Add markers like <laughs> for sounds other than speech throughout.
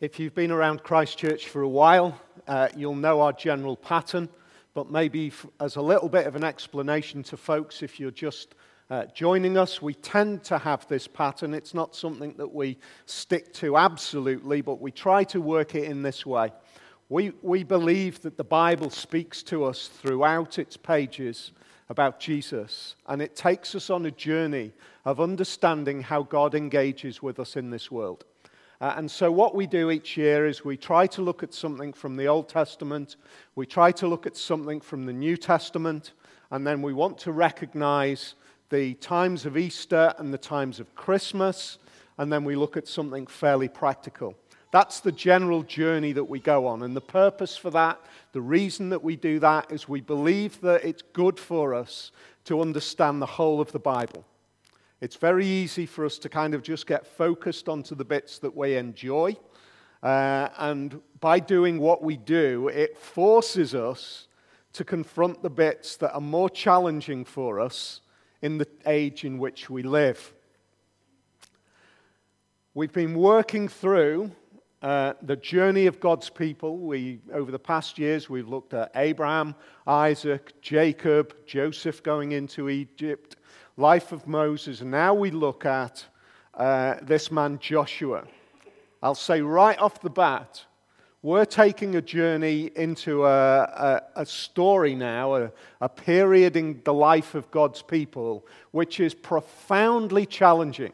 If you've been around Christchurch for a while, uh, you'll know our general pattern, but maybe f- as a little bit of an explanation to folks, if you're just uh, joining us, we tend to have this pattern. It's not something that we stick to absolutely, but we try to work it in this way. We, we believe that the Bible speaks to us throughout its pages about Jesus, and it takes us on a journey of understanding how God engages with us in this world. Uh, and so, what we do each year is we try to look at something from the Old Testament, we try to look at something from the New Testament, and then we want to recognize the times of Easter and the times of Christmas, and then we look at something fairly practical. That's the general journey that we go on. And the purpose for that, the reason that we do that, is we believe that it's good for us to understand the whole of the Bible. It's very easy for us to kind of just get focused onto the bits that we enjoy. Uh, and by doing what we do, it forces us to confront the bits that are more challenging for us in the age in which we live. We've been working through uh, the journey of God's people. We, over the past years, we've looked at Abraham, Isaac, Jacob, Joseph going into Egypt, life of Moses, and now we look at uh, this man Joshua. I'll say right off the bat, we're taking a journey into a, a, a story now, a, a period in the life of God's people, which is profoundly challenging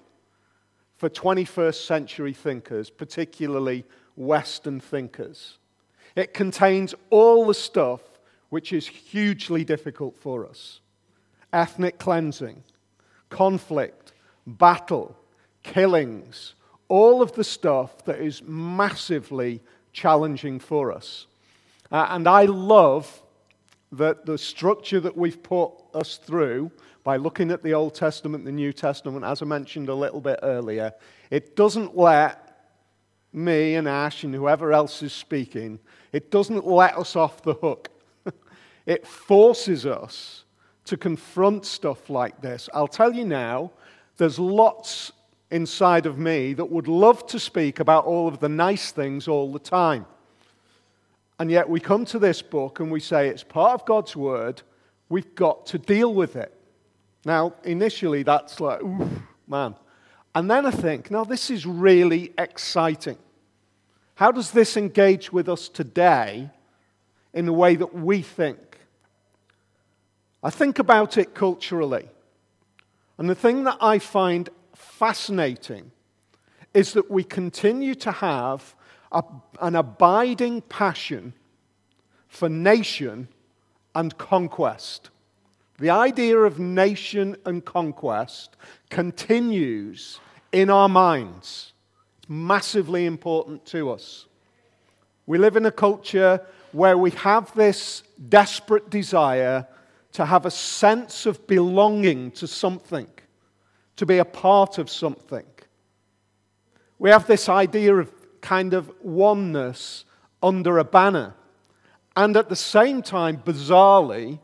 for 21st century thinkers, particularly Western thinkers. It contains all the stuff which is hugely difficult for us ethnic cleansing, conflict, battle, killings, all of the stuff that is massively challenging for us. Uh, and I love that the structure that we've put us through by looking at the Old Testament the New Testament, as I mentioned a little bit earlier, it doesn't let me and Ash and whoever else is speaking, it doesn't let us off the hook. <laughs> it forces us to confront stuff like this. I'll tell you now, there's lots inside of me that would love to speak about all of the nice things all the time. And yet we come to this book and we say it's part of God's word, we've got to deal with it. Now, initially, that's like, ooh, man. And then I think, now this is really exciting. How does this engage with us today in the way that we think? I think about it culturally. And the thing that I find fascinating is that we continue to have a, an abiding passion for nation and conquest. The idea of nation and conquest continues in our minds. It's massively important to us. We live in a culture where we have this desperate desire to have a sense of belonging to something, to be a part of something. We have this idea of kind of oneness under a banner. And at the same time, bizarrely,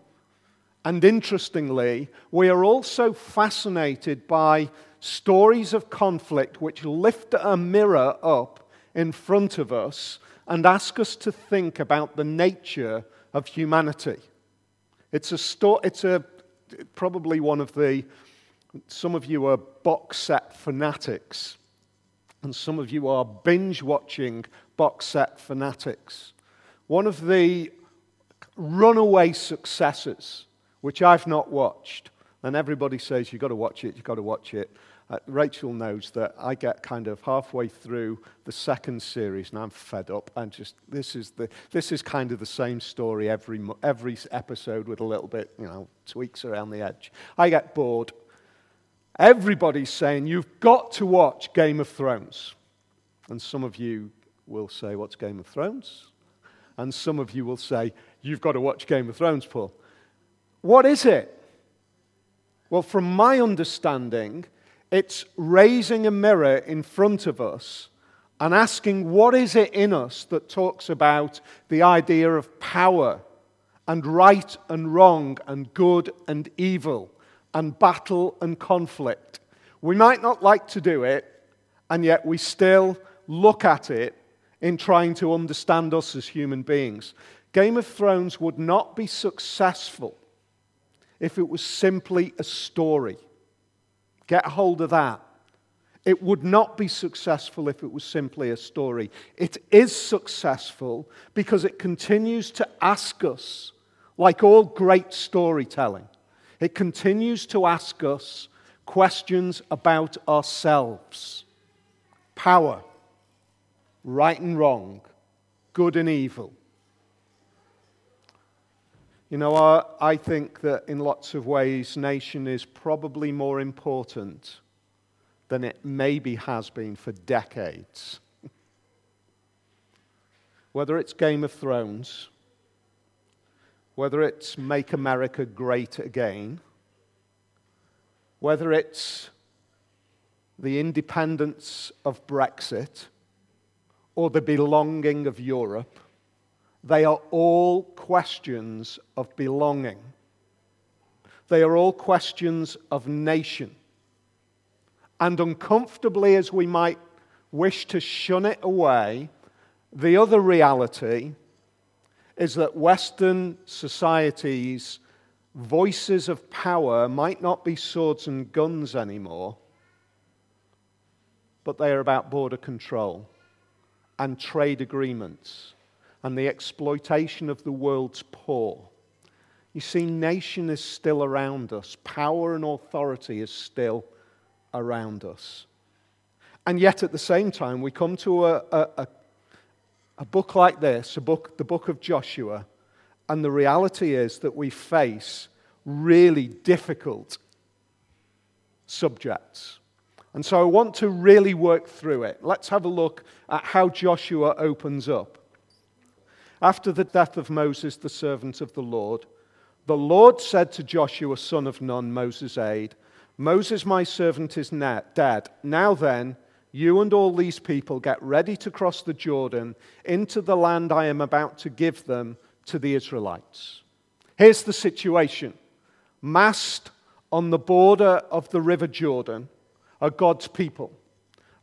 and interestingly, we are also fascinated by stories of conflict which lift a mirror up in front of us and ask us to think about the nature of humanity. It's a sto- it's a probably one of the some of you are box set fanatics and some of you are binge watching box set fanatics. One of the runaway successes which I've not watched. And everybody says, you've got to watch it, you've got to watch it. Uh, Rachel knows that I get kind of halfway through the second series and I'm fed up. And just, this is, the, this is kind of the same story every, every episode with a little bit, you know, tweaks around the edge. I get bored. Everybody's saying, you've got to watch Game of Thrones. And some of you will say, what's Game of Thrones? And some of you will say, you've got to watch Game of Thrones, Paul. What is it? Well, from my understanding, it's raising a mirror in front of us and asking what is it in us that talks about the idea of power and right and wrong and good and evil and battle and conflict. We might not like to do it, and yet we still look at it in trying to understand us as human beings. Game of Thrones would not be successful if it was simply a story. Get hold of that. It would not be successful if it was simply a story. It is successful because it continues to ask us, like all great storytelling, it continues to ask us questions about ourselves power, right and wrong, good and evil. You know, I, I think that in lots of ways, nation is probably more important than it maybe has been for decades. <laughs> whether it's Game of Thrones, whether it's Make America Great Again, whether it's the independence of Brexit or the belonging of Europe, they are all questions of belonging. They are all questions of nation. And uncomfortably as we might wish to shun it away, the other reality is that Western societies' voices of power might not be swords and guns anymore, but they are about border control and trade agreements and the exploitation of the world's poor. You see, nation is still around us, power and authority is still around us. And yet, at the same time, we come to a, a, a, book like this, a book, the book of Joshua, and the reality is that we face really difficult subjects. And so I want to really work through it. Let's have a look at how Joshua opens up. After the death of Moses, the servant of the Lord, the Lord said to Joshua, son of Nun, Moses' aide, Moses, my servant, is dead. Now then, you and all these people get ready to cross the Jordan into the land I am about to give them to the Israelites. Here's the situation massed on the border of the river Jordan are God's people.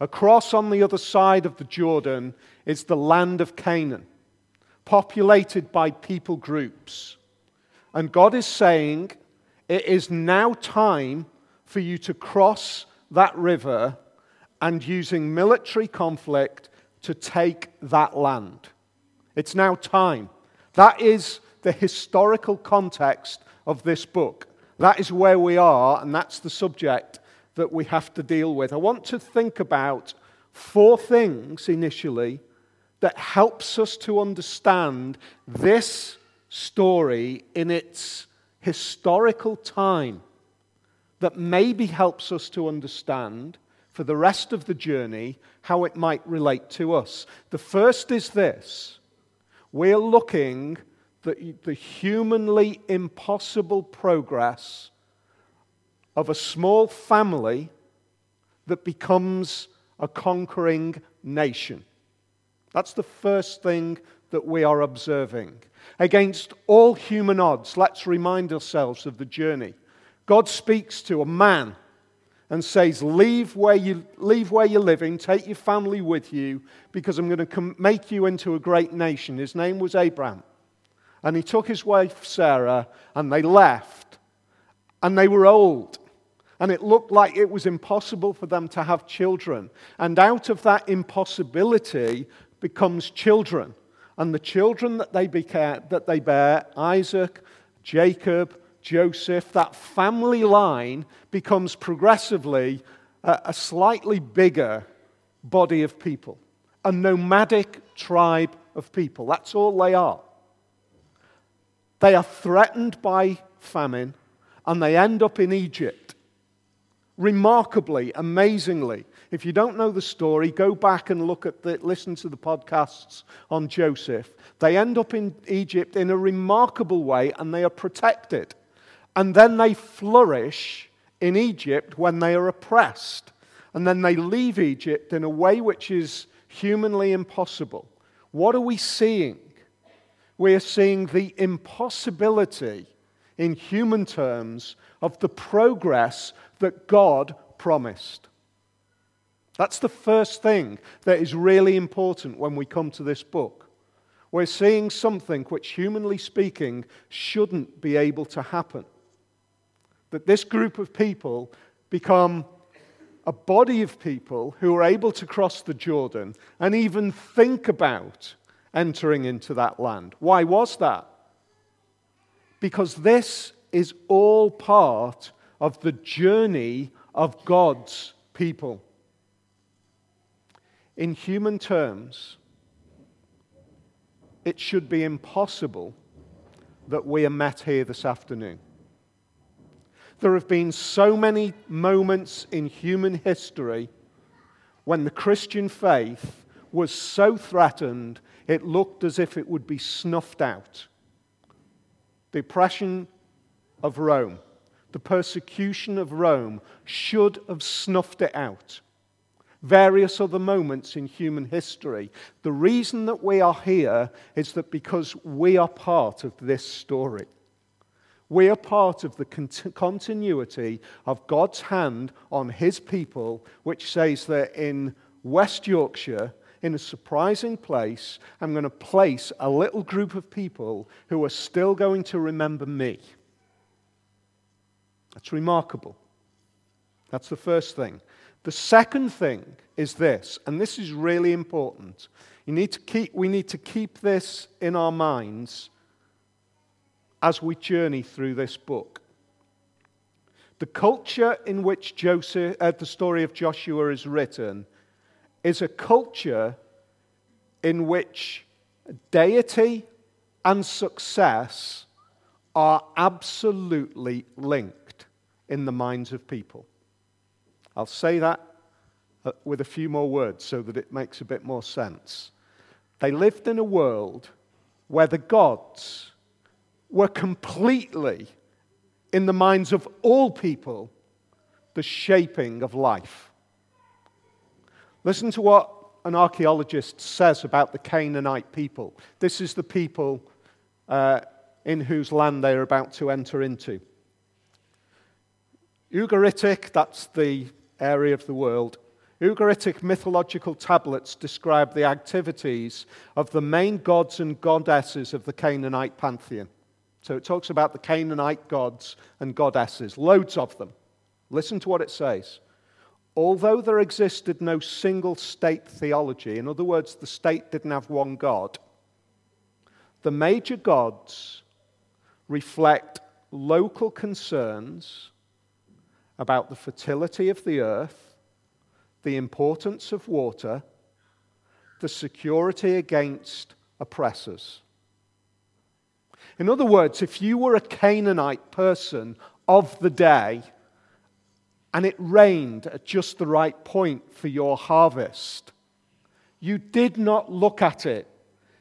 Across on the other side of the Jordan is the land of Canaan, populated by people groups. And God is saying, It is now time for you to cross that river and using military conflict to take that land. It's now time. That is the historical context of this book. That is where we are, and that's the subject that we have to deal with. I want to think about four things initially that helps us to understand this story in its historical time that maybe helps us to understand for the rest of the journey how it might relate to us. The first is this we're looking at the humanly impossible progress of a small family that becomes a conquering nation. That's the first thing that we are observing. Against all human odds, let's remind ourselves of the journey. God speaks to a man and says, leave where, you, leave where you're living, take your family with you, because I'm going to make you into a great nation. His name was Abraham. And he took his wife Sarah, and they left. And they were old. And it looked like it was impossible for them to have children. And out of that impossibility becomes children. And the children that they, that they bear, Isaac, Jacob, Joseph, that family line becomes progressively a, a slightly bigger body of people, a nomadic tribe of people. That's all they are. They are threatened by famine and they end up in Egypt. Remarkably, amazingly, if you don't know the story, go back and look at the, listen to the podcasts on Joseph. They end up in Egypt in a remarkable way and they are protected. And then they flourish in Egypt when they are oppressed. And then they leave Egypt in a way which is humanly impossible. What are we seeing? We are seeing the impossibility, in human terms, of the progress that God promised. That's the first thing that is really important when we come to this book. We're seeing something which, humanly speaking, shouldn't be able to happen. That this group of people become a body of people who are able to cross the Jordan and even think about entering into that land. Why was that? Because this is all part of the journey of God's people. In human terms, it should be impossible that we are met here this afternoon. There have been so many moments in human history when the Christian faith was so threatened it looked as if it would be snuffed out. The oppression of Rome, the persecution of Rome should have snuffed it out. Various other moments in human history. The reason that we are here is that because we are part of this story. We are part of the continuity of God's hand on his people, which says that in West Yorkshire, in a surprising place, I'm going to place a little group of people who are still going to remember me. That's remarkable. That's the first thing. The second thing is this, and this is really important. You need to keep, we need to keep this in our minds as we journey through this book. The culture in which Joseph, uh, the story of Joshua is written is a culture in which deity and success are absolutely linked in the minds of people. I'll say that uh, with a few more words so that it makes a bit more sense. They lived in a world where the gods were completely, in the minds of all people, the shaping of life. Listen to what an archaeologist says about the Canaanite people. This is the people uh, in whose land they are about to enter into. Ugaritic, that's the area of the world. Ugaritic mythological tablets describe the activities of the main gods and goddesses of the Canaanite pantheon. So it talks about the Canaanite gods and goddesses, loads of them. Listen to what it says. Although there existed no single state theology, in other words, the state didn't have one God, the major gods reflect local concerns about the fertility of the earth, the importance of water, the security against oppressors. In other words, if you were a Canaanite person of the day and it rained at just the right point for your harvest, you did not look at it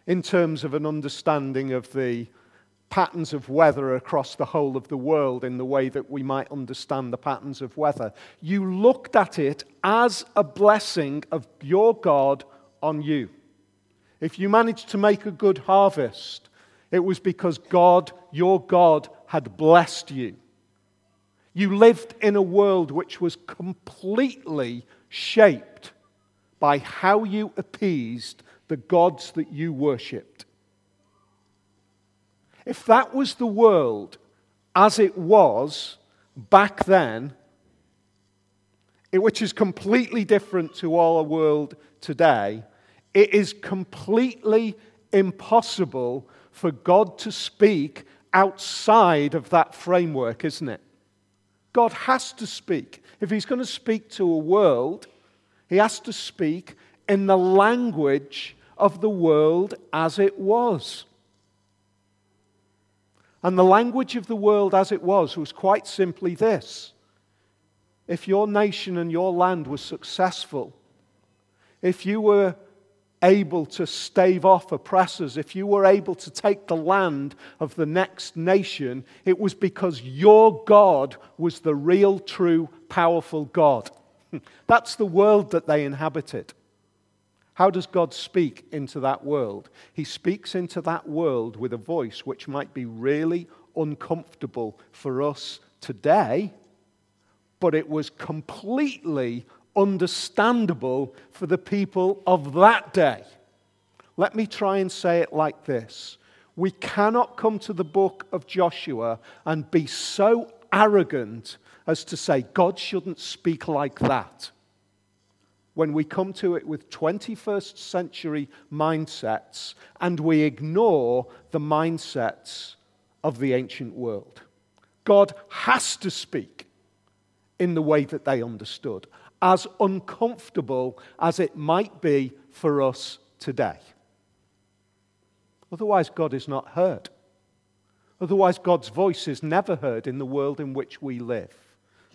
in terms of an understanding of the patterns of weather across the whole of the world in the way that we might understand the patterns of weather. You looked at it as a blessing of your God on you. If you managed to make a good harvest, it was because God, your God, had blessed you. You lived in a world which was completely shaped by how you appeased the gods that you worshipped. If that was the world as it was back then, which is completely different to our world today, it is completely impossible for God to speak outside of that framework, isn't it? God has to speak. If He's going to speak to a world, He has to speak in the language of the world as it was. And the language of the world as it was was quite simply this if your nation and your land was successful, if you were able to stave off oppressors, if you were able to take the land of the next nation, it was because your God was the real, true, powerful God. <laughs> That's the world that they inhabited. How does God speak into that world? He speaks into that world with a voice which might be really uncomfortable for us today, but it was completely understandable for the people of that day. Let me try and say it like this We cannot come to the book of Joshua and be so arrogant as to say God shouldn't speak like that. When we come to it with 21st century mindsets and we ignore the mindsets of the ancient world. God has to speak in the way that they understood, as uncomfortable as it might be for us today. Otherwise, God is not heard. Otherwise, God's voice is never heard in the world in which we live.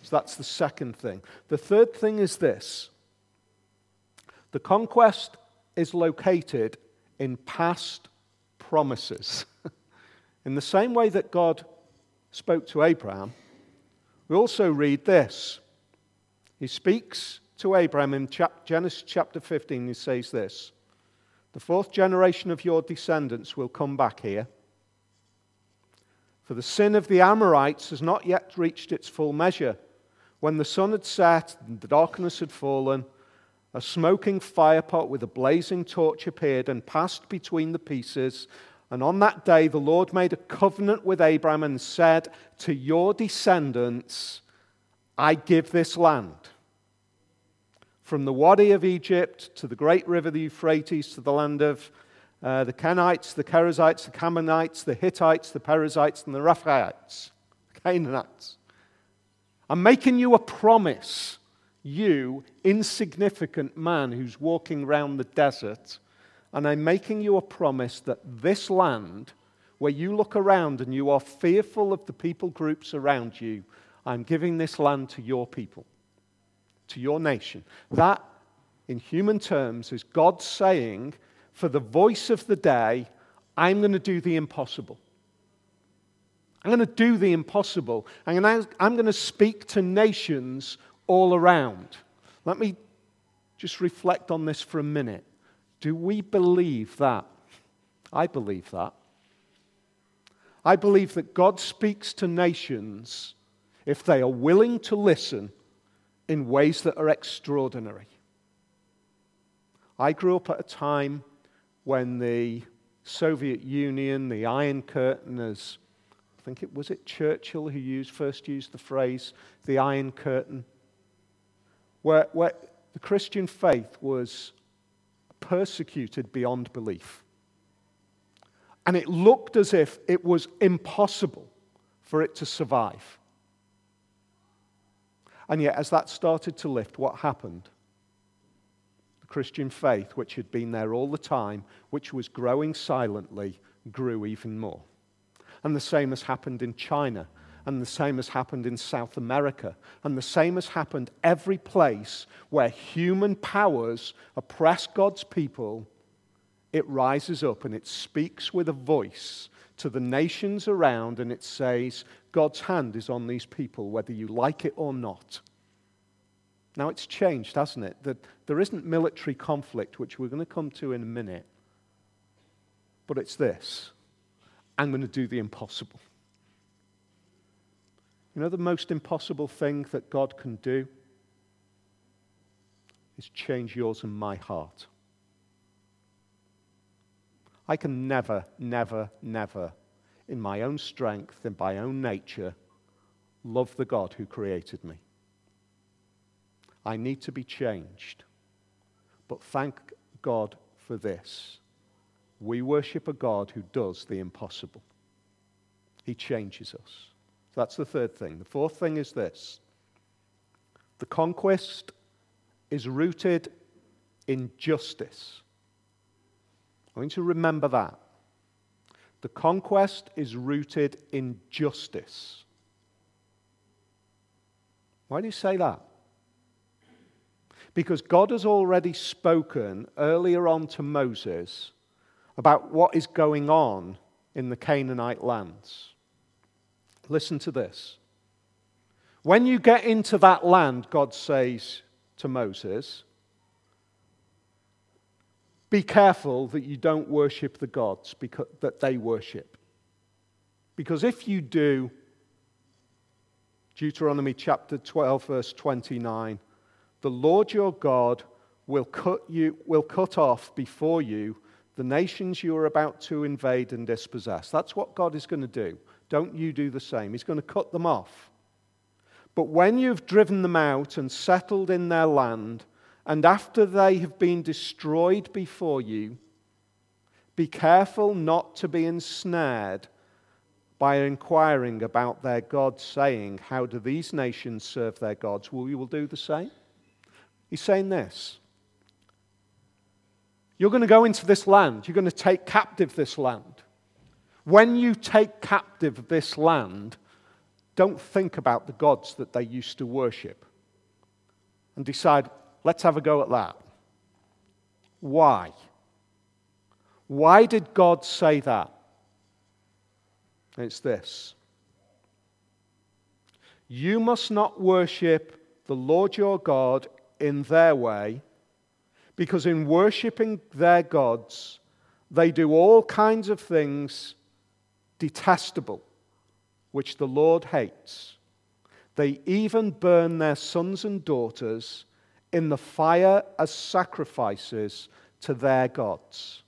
So that's the second thing. The third thing is this the conquest is located in past promises. <laughs> in the same way that God spoke to Abraham, we also read this. He speaks to Abraham in Genesis chapter 15. He says this The fourth generation of your descendants will come back here. For the sin of the Amorites has not yet reached its full measure. When the sun had set and the darkness had fallen, a smoking firepot with a blazing torch appeared and passed between the pieces. And on that day, the Lord made a covenant with Abraham and said, To your descendants, I give this land. From the Wadi of Egypt to the great river, the Euphrates, to the land of uh, the Kenites, the Kenizzites, the Canaanites, the Hittites, the Perizzites, and the Rephaites, the Canaanites. I'm making you a promise, you insignificant man who's walking around the desert and I'm making you a promise that this land, where you look around and you are fearful of the people groups around you, I'm giving this land to your people, to your nation. That, in human terms, is God saying, for the voice of the day, I'm going to do the impossible. I'm going to do the impossible. I'm going to, I'm going to speak to nations all around. Let me just reflect on this for a minute. Do we believe that? I believe that. I believe that God speaks to nations if they are willing to listen in ways that are extraordinary. I grew up at a time when the Soviet Union, the Iron Curtain, as I think it was it Churchill who used, first used the phrase, the Iron Curtain, where, where the Christian faith was persecuted beyond belief. And it looked as if it was impossible for it to survive. And yet, as that started to lift, what happened? The Christian faith, which had been there all the time, which was growing silently, grew even more. And the same has happened in China and the same has happened in South America. And the same has happened every place where human powers oppress God's people. It rises up and it speaks with a voice to the nations around and it says, God's hand is on these people, whether you like it or not. Now it's changed, hasn't it? That there isn't military conflict, which we're going to come to in a minute. But it's this I'm going to do the impossible. You know, the most impossible thing that God can do is change yours and my heart. I can never, never, never, in my own strength, in my own nature, love the God who created me. I need to be changed. But thank God for this. We worship a God who does the impossible, He changes us. That's the third thing. The fourth thing is this the conquest is rooted in justice. I want you to remember that. The conquest is rooted in justice. Why do you say that? Because God has already spoken earlier on to Moses about what is going on in the Canaanite lands. Listen to this. When you get into that land, God says to Moses, be careful that you don't worship the gods because, that they worship. Because if you do, Deuteronomy chapter 12, verse 29, the Lord your God will cut, you, will cut off before you the nations you are about to invade and dispossess. That's what God is going to do. Don't you do the same. He's going to cut them off. But when you've driven them out and settled in their land, and after they have been destroyed before you, be careful not to be ensnared by inquiring about their gods, saying, How do these nations serve their gods? Well, you will do the same. He's saying this You're going to go into this land, you're going to take captive this land. When you take captive this land, don't think about the gods that they used to worship and decide, let's have a go at that. Why? Why did God say that? It's this You must not worship the Lord your God in their way, because in worshipping their gods, they do all kinds of things detestable, which the Lord hates. They even burn their sons and daughters in the fire as sacrifices to their gods.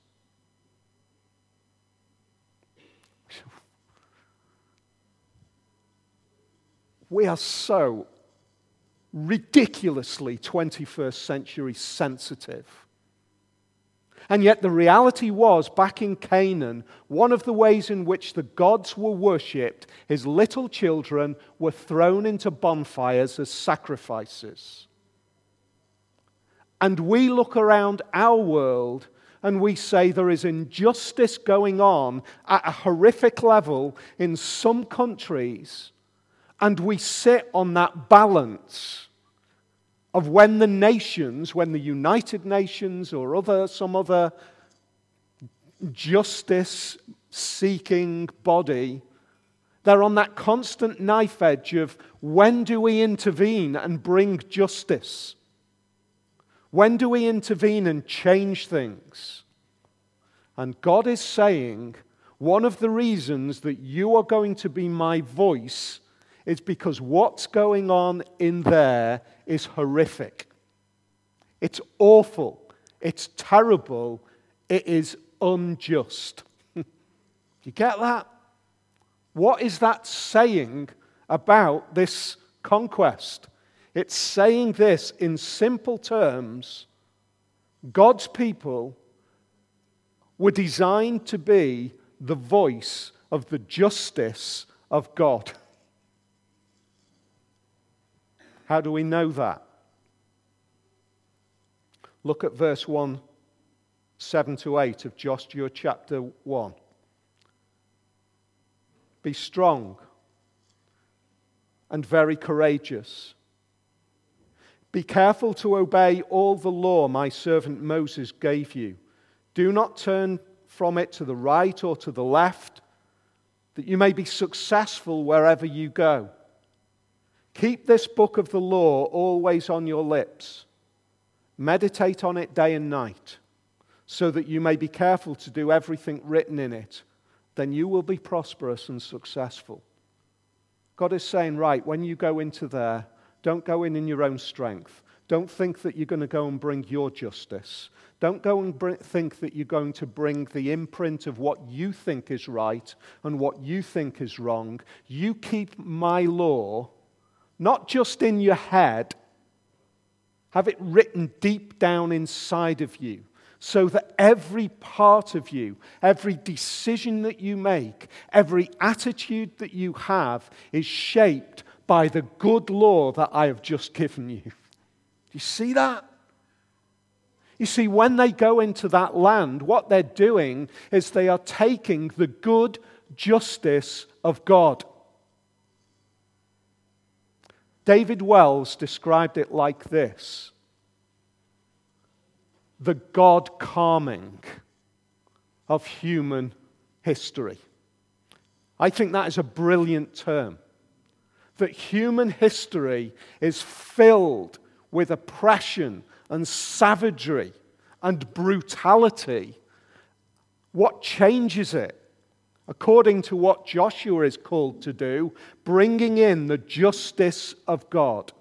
We are so ridiculously 21st century sensitive. And yet, the reality was back in Canaan, one of the ways in which the gods were worshipped, his little children were thrown into bonfires as sacrifices. And we look around our world and we say there is injustice going on at a horrific level in some countries, and we sit on that balance of when the nations, when the United Nations or other, some other justice seeking body, they're on that constant knife edge of when do we intervene and bring justice? When do we intervene and change things? And God is saying, one of the reasons that you are going to be my voice is because what's going on in there is horrific. It's awful. It's terrible. It is unjust. <laughs> you get that? What is that saying about this conquest? It's saying this in simple terms God's people were designed to be the voice of the justice of God. <laughs> How do we know that? Look at verse 1, 7 to 8 of Joshua chapter 1. Be strong and very courageous. Be careful to obey all the law my servant Moses gave you. Do not turn from it to the right or to the left, that you may be successful wherever you go. Keep this book of the law always on your lips. Meditate on it day and night, so that you may be careful to do everything written in it. Then you will be prosperous and successful. God is saying, right, when you go into there, don't go in in your own strength. Don't think that you're going to go and bring your justice. Don't go and think that you're going to bring the imprint of what you think is right and what you think is wrong. You keep my law not just in your head, have it written deep down inside of you so that every part of you, every decision that you make, every attitude that you have is shaped by the good law that I have just given you. Do you see that? You see, when they go into that land, what they're doing is they are taking the good justice of God David Wells described it like this the God calming of human history. I think that is a brilliant term. That human history is filled with oppression and savagery and brutality. What changes it? According to what Joshua is called to do, bringing in the justice of God,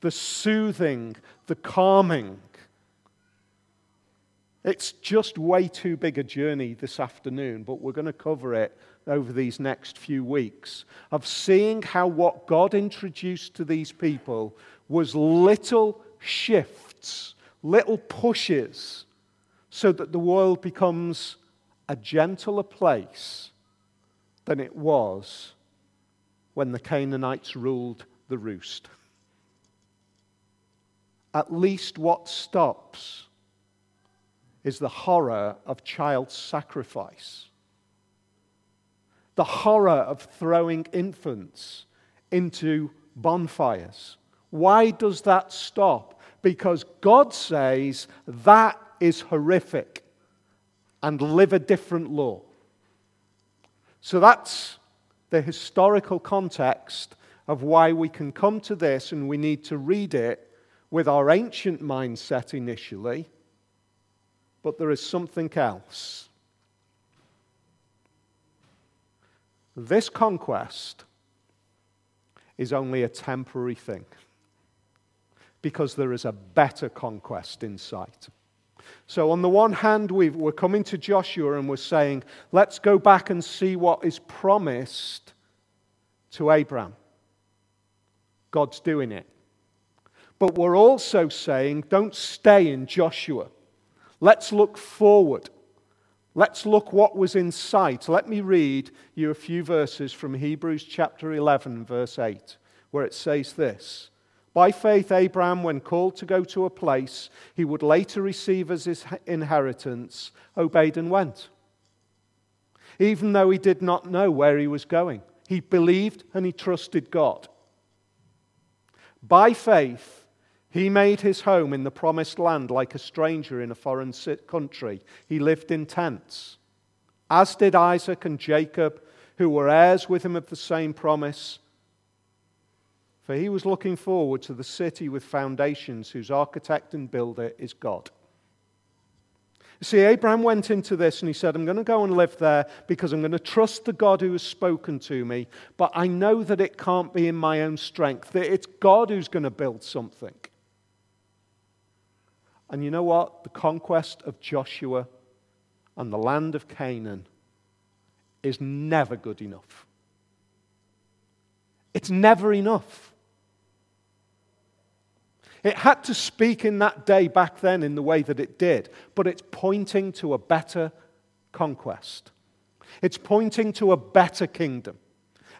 the soothing, the calming. It's just way too big a journey this afternoon, but we're going to cover it over these next few weeks of seeing how what God introduced to these people was little shifts, little pushes, so that the world becomes a gentler place than it was when the Canaanites ruled the roost. At least what stops is the horror of child sacrifice, the horror of throwing infants into bonfires. Why does that stop? Because God says that is horrific and live a different law. So that's the historical context of why we can come to this and we need to read it with our ancient mindset initially, but there is something else. This conquest is only a temporary thing because there is a better conquest in sight. So, on the one hand, we are coming to Joshua and we're saying, let's go back and see what is promised to Abraham. God's doing it. But we're also saying, don't stay in Joshua. Let's look forward. Let's look what was in sight. Let me read you a few verses from Hebrews chapter 11, verse 8, where it says this By faith, Abraham, when called to go to a place he would later receive as his inheritance, obeyed and went. Even though he did not know where he was going, he believed and he trusted God. By faith, he made his home in the promised land like a stranger in a foreign country. He lived in tents, as did Isaac and Jacob, who were heirs with him of the same promise. For he was looking forward to the city with foundations, whose architect and builder is God. See, Abraham went into this and he said, I'm going to go and live there because I'm going to trust the God who has spoken to me, but I know that it can't be in my own strength, that it's God who's going to build something. And you know what? The conquest of Joshua and the land of Canaan is never good enough. It's never enough. It had to speak in that day back then in the way that it did, but it's pointing to a better conquest. It's pointing to a better kingdom.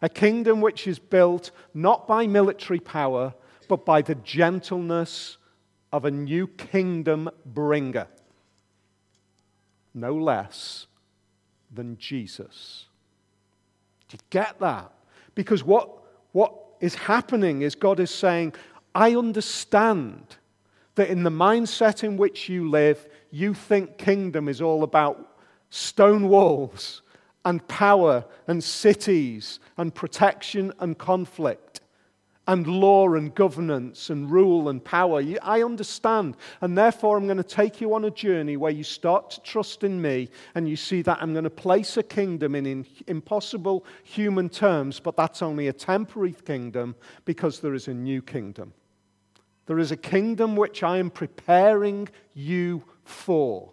A kingdom which is built not by military power, but by the gentleness of a new kingdom bringer. No less than Jesus. Do you get that? Because what, what is happening is God is saying, I understand that in the mindset in which you live, you think kingdom is all about stone walls and power and cities and protection and conflict and law and governance and rule and power. I understand. And therefore, I'm going to take you on a journey where you start to trust in me and you see that I'm going to place a kingdom in impossible human terms, but that's only a temporary kingdom because there is a new kingdom. There is a kingdom which I am preparing you for.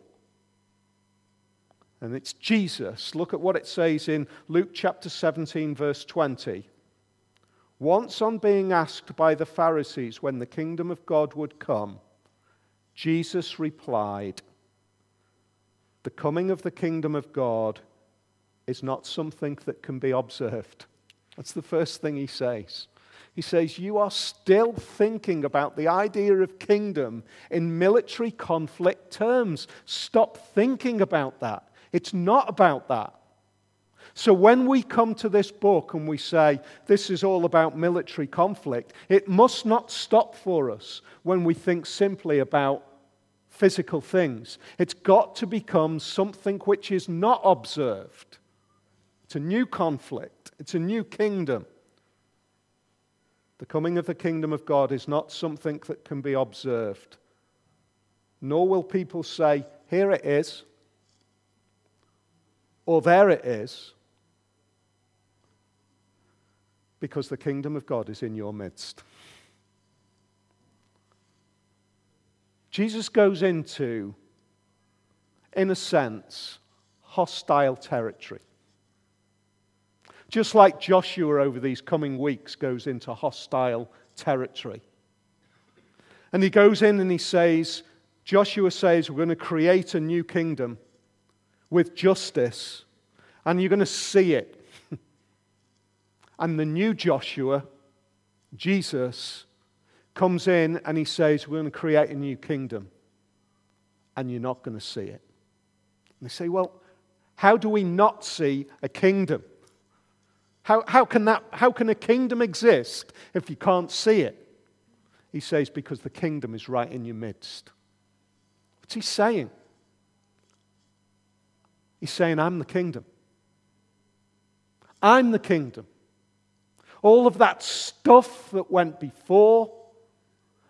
And it's Jesus. Look at what it says in Luke chapter 17, verse 20. Once, on being asked by the Pharisees when the kingdom of God would come, Jesus replied, The coming of the kingdom of God is not something that can be observed. That's the first thing he says. He says, You are still thinking about the idea of kingdom in military conflict terms. Stop thinking about that. It's not about that. So when we come to this book and we say this is all about military conflict, it must not stop for us when we think simply about physical things. It's got to become something which is not observed. It's a new conflict, it's a new kingdom. The coming of the kingdom of God is not something that can be observed. Nor will people say, Here it is, or there it is, because the kingdom of God is in your midst. Jesus goes into, in a sense, hostile territory. Just like Joshua over these coming weeks goes into hostile territory. And he goes in and he says, Joshua says, We're going to create a new kingdom with justice, and you're going to see it. <laughs> and the new Joshua, Jesus, comes in and he says, We're going to create a new kingdom, and you're not going to see it. And they say, Well, how do we not see a kingdom? How, how, can that, how can a kingdom exist if you can't see it? He says, Because the kingdom is right in your midst. What's he saying? He's saying, I'm the kingdom. I'm the kingdom. All of that stuff that went before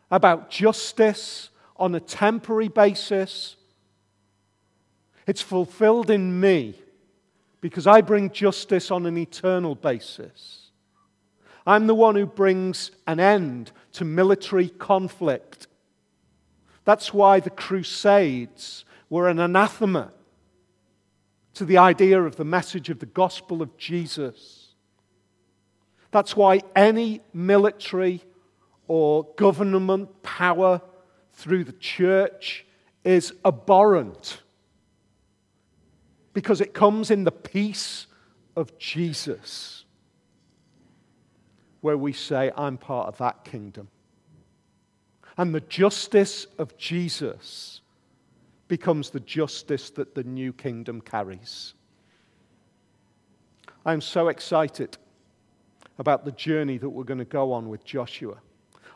about justice on a temporary basis, it's fulfilled in me because I bring justice on an eternal basis. I'm the one who brings an end to military conflict. That's why the Crusades were an anathema to the idea of the message of the gospel of Jesus. That's why any military or government power through the church is abhorrent because it comes in the peace of Jesus, where we say, I'm part of that kingdom. And the justice of Jesus becomes the justice that the new kingdom carries. I'm so excited about the journey that we're going to go on with Joshua.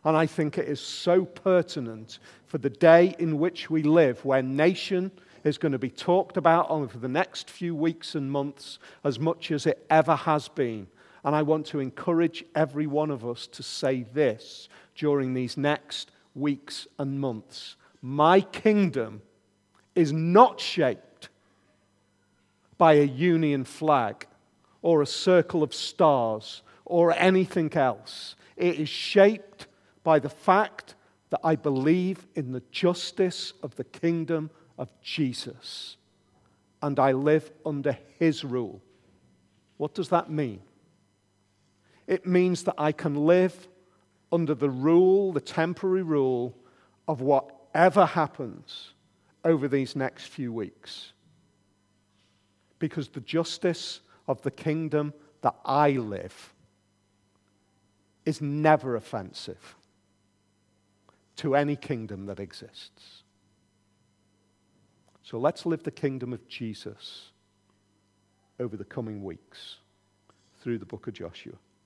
And I think it is so pertinent for the day in which we live, where nation is going to be talked about over the next few weeks and months as much as it ever has been. And I want to encourage every one of us to say this during these next weeks and months. My kingdom is not shaped by a union flag or a circle of stars or anything else. It is shaped by the fact that I believe in the justice of the kingdom of Jesus and I live under his rule. What does that mean? It means that I can live under the rule, the temporary rule of whatever happens over these next few weeks. Because the justice of the kingdom that I live is never offensive to any kingdom that exists. So let's live the kingdom of Jesus over the coming weeks through the book of Joshua.